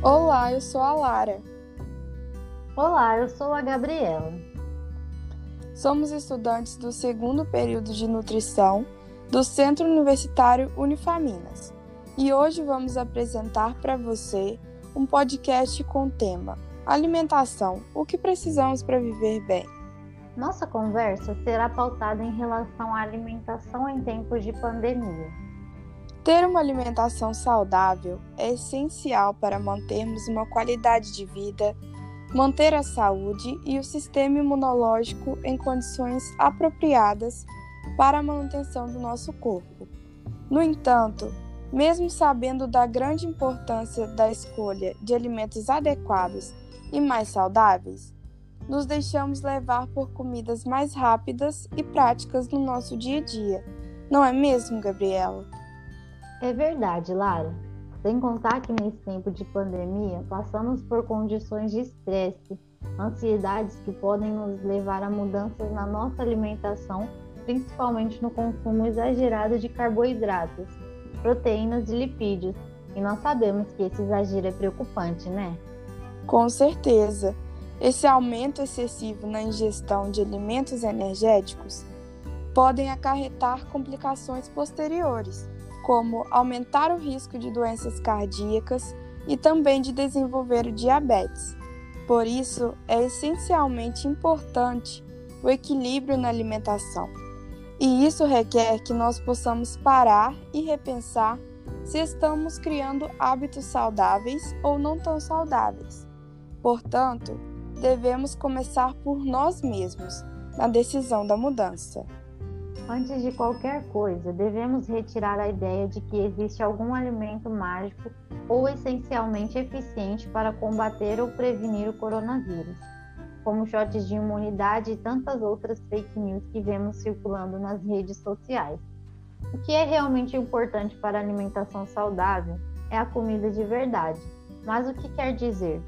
Olá, eu sou a Lara. Olá, eu sou a Gabriela. Somos estudantes do segundo período de nutrição do Centro Universitário Unifaminas e hoje vamos apresentar para você um podcast com o tema Alimentação: o que precisamos para viver bem. Nossa conversa será pautada em relação à alimentação em tempos de pandemia. Ter uma alimentação saudável é essencial para mantermos uma qualidade de vida, manter a saúde e o sistema imunológico em condições apropriadas para a manutenção do nosso corpo. No entanto, mesmo sabendo da grande importância da escolha de alimentos adequados e mais saudáveis, nos deixamos levar por comidas mais rápidas e práticas no nosso dia a dia. Não é mesmo, Gabriela? É verdade, Lara. Sem contar que nesse tempo de pandemia passamos por condições de estresse, ansiedades que podem nos levar a mudanças na nossa alimentação, principalmente no consumo exagerado de carboidratos, proteínas e lipídios. E nós sabemos que esse exagero é preocupante, né? Com certeza. Esse aumento excessivo na ingestão de alimentos energéticos podem acarretar complicações posteriores como aumentar o risco de doenças cardíacas e também de desenvolver o diabetes. Por isso, é essencialmente importante o equilíbrio na alimentação. E isso requer que nós possamos parar e repensar se estamos criando hábitos saudáveis ou não tão saudáveis. Portanto, devemos começar por nós mesmos na decisão da mudança. Antes de qualquer coisa, devemos retirar a ideia de que existe algum alimento mágico ou essencialmente eficiente para combater ou prevenir o coronavírus, como shots de imunidade e tantas outras fake news que vemos circulando nas redes sociais. O que é realmente importante para a alimentação saudável é a comida de verdade. Mas o que quer dizer?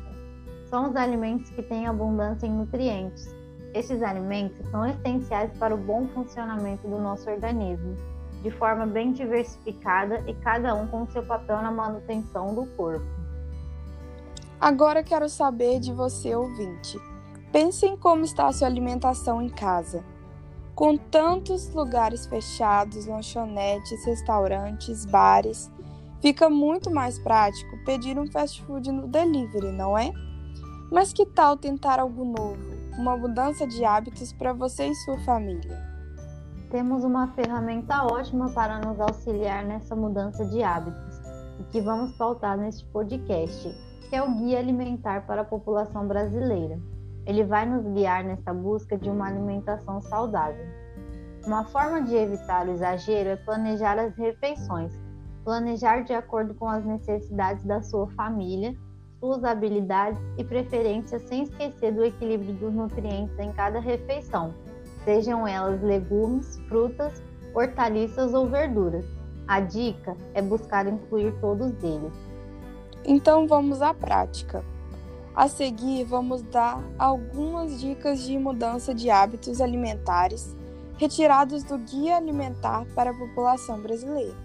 São os alimentos que têm abundância em nutrientes, estes alimentos são essenciais para o bom funcionamento do nosso organismo, de forma bem diversificada e cada um com seu papel na manutenção do corpo. Agora quero saber de você, ouvinte. Pense em como está a sua alimentação em casa. Com tantos lugares fechados, lanchonetes, restaurantes, bares, fica muito mais prático pedir um fast food no delivery, não é? Mas que tal tentar algo novo? Uma mudança de hábitos para você e sua família. Temos uma ferramenta ótima para nos auxiliar nessa mudança de hábitos e que vamos pautar neste podcast, que é o Guia Alimentar para a População Brasileira. Ele vai nos guiar nessa busca de uma alimentação saudável. Uma forma de evitar o exagero é planejar as refeições, planejar de acordo com as necessidades da sua família suas habilidades e preferências sem esquecer do equilíbrio dos nutrientes em cada refeição, sejam elas legumes, frutas, hortaliças ou verduras. A dica é buscar incluir todos eles. Então vamos à prática. A seguir, vamos dar algumas dicas de mudança de hábitos alimentares retirados do Guia Alimentar para a População Brasileira.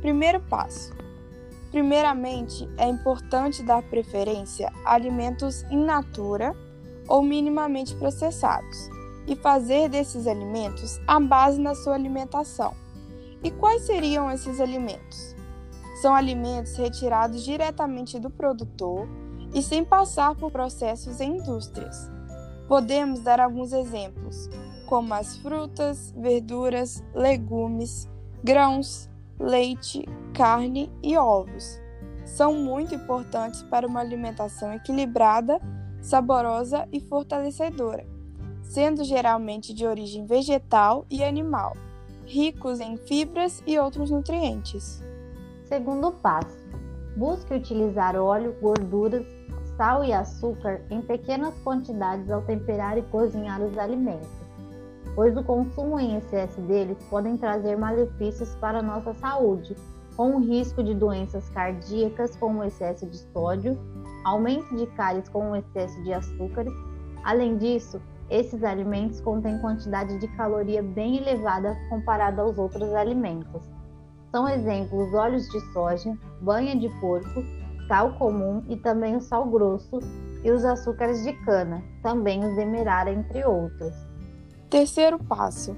Primeiro passo: Primeiramente, é importante dar preferência a alimentos in natura ou minimamente processados e fazer desses alimentos a base na sua alimentação. E quais seriam esses alimentos? São alimentos retirados diretamente do produtor e sem passar por processos em indústrias. Podemos dar alguns exemplos, como as frutas, verduras, legumes, grãos, leite, carne e ovos. São muito importantes para uma alimentação equilibrada, saborosa e fortalecedora, sendo geralmente de origem vegetal e animal, ricos em fibras e outros nutrientes. Segundo passo: busque utilizar óleo, gorduras, sal e açúcar em pequenas quantidades ao temperar e cozinhar os alimentos pois o consumo em excesso deles podem trazer malefícios para a nossa saúde, com o risco de doenças cardíacas com o excesso de sódio, aumento de cáries com o excesso de açúcares. Além disso, esses alimentos contêm quantidade de caloria bem elevada comparada aos outros alimentos. São exemplos óleos de soja, banha de porco, sal comum e também o sal grosso e os açúcares de cana, também os demerara, entre outros. Terceiro passo: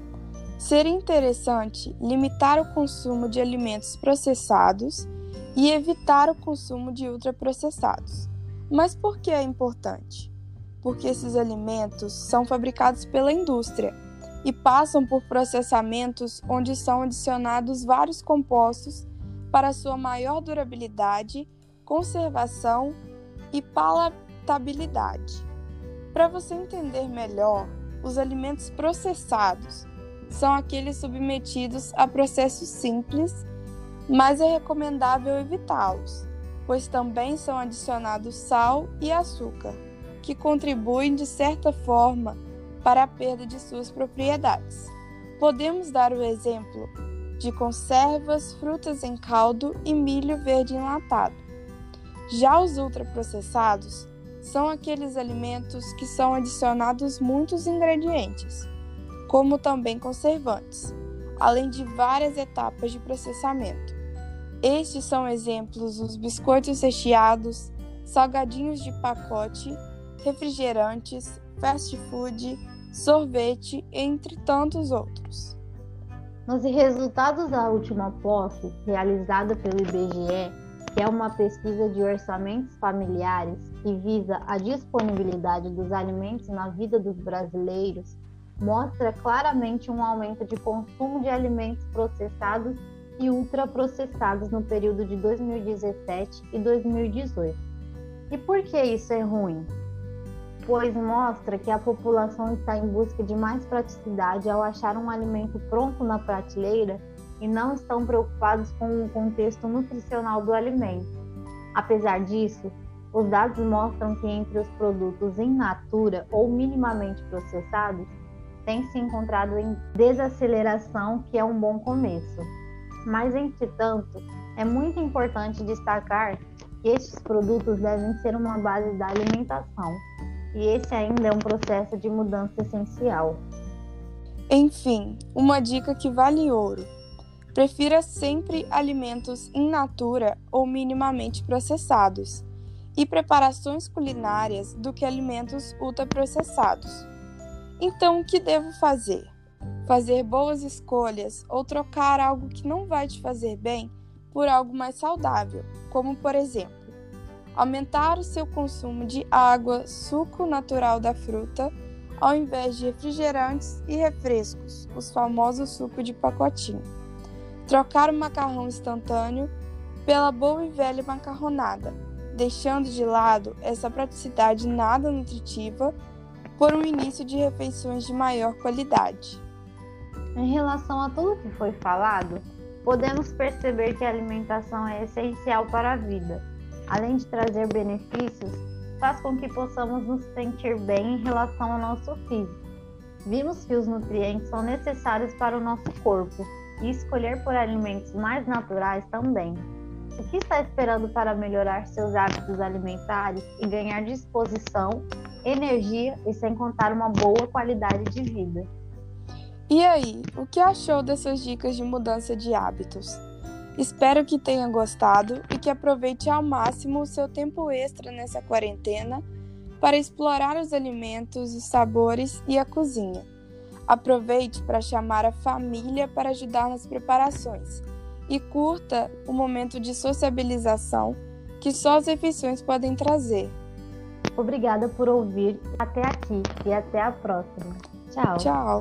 seria interessante limitar o consumo de alimentos processados e evitar o consumo de ultraprocessados. Mas por que é importante? Porque esses alimentos são fabricados pela indústria e passam por processamentos onde são adicionados vários compostos para sua maior durabilidade, conservação e palatabilidade. Para você entender melhor, os alimentos processados são aqueles submetidos a processos simples, mas é recomendável evitá-los, pois também são adicionados sal e açúcar, que contribuem de certa forma para a perda de suas propriedades. Podemos dar o exemplo de conservas, frutas em caldo e milho verde enlatado. Já os ultraprocessados são aqueles alimentos que são adicionados muitos ingredientes, como também conservantes, além de várias etapas de processamento. Estes são exemplos os biscoitos recheados, salgadinhos de pacote, refrigerantes, fast food, sorvete, entre tantos outros. Nos resultados da última posse, realizada pelo IBGE, que é uma pesquisa de orçamentos familiares que visa a disponibilidade dos alimentos na vida dos brasileiros, mostra claramente um aumento de consumo de alimentos processados e ultraprocessados no período de 2017 e 2018. E por que isso é ruim? pois mostra que a população está em busca de mais praticidade ao achar um alimento pronto na prateleira e não estão preocupados com o contexto nutricional do alimento. Apesar disso, os dados mostram que entre os produtos in natura ou minimamente processados, tem se encontrado em desaceleração, que é um bom começo. Mas, entretanto, é muito importante destacar que estes produtos devem ser uma base da alimentação, e esse ainda é um processo de mudança essencial. Enfim, uma dica que vale ouro. Prefira sempre alimentos in natura ou minimamente processados e preparações culinárias do que alimentos ultraprocessados. Então, o que devo fazer? Fazer boas escolhas ou trocar algo que não vai te fazer bem por algo mais saudável, como por exemplo, aumentar o seu consumo de água, suco natural da fruta, ao invés de refrigerantes e refrescos, os famosos suco de pacotinho. Trocar o macarrão instantâneo pela boa e velha macarronada, deixando de lado essa praticidade nada nutritiva por um início de refeições de maior qualidade. Em relação a tudo que foi falado, podemos perceber que a alimentação é essencial para a vida além de trazer benefícios, faz com que possamos nos sentir bem em relação ao nosso físico. Vimos que os nutrientes são necessários para o nosso corpo e escolher por alimentos mais naturais também. O que está esperando para melhorar seus hábitos alimentares e ganhar disposição, energia e sem contar uma boa qualidade de vida? E aí, o que achou dessas dicas de mudança de hábitos? Espero que tenha gostado e que aproveite ao máximo o seu tempo extra nessa quarentena para explorar os alimentos, os sabores e a cozinha. Aproveite para chamar a família para ajudar nas preparações e curta o momento de sociabilização que só as refeições podem trazer. Obrigada por ouvir até aqui e até a próxima. Tchau. Tchau.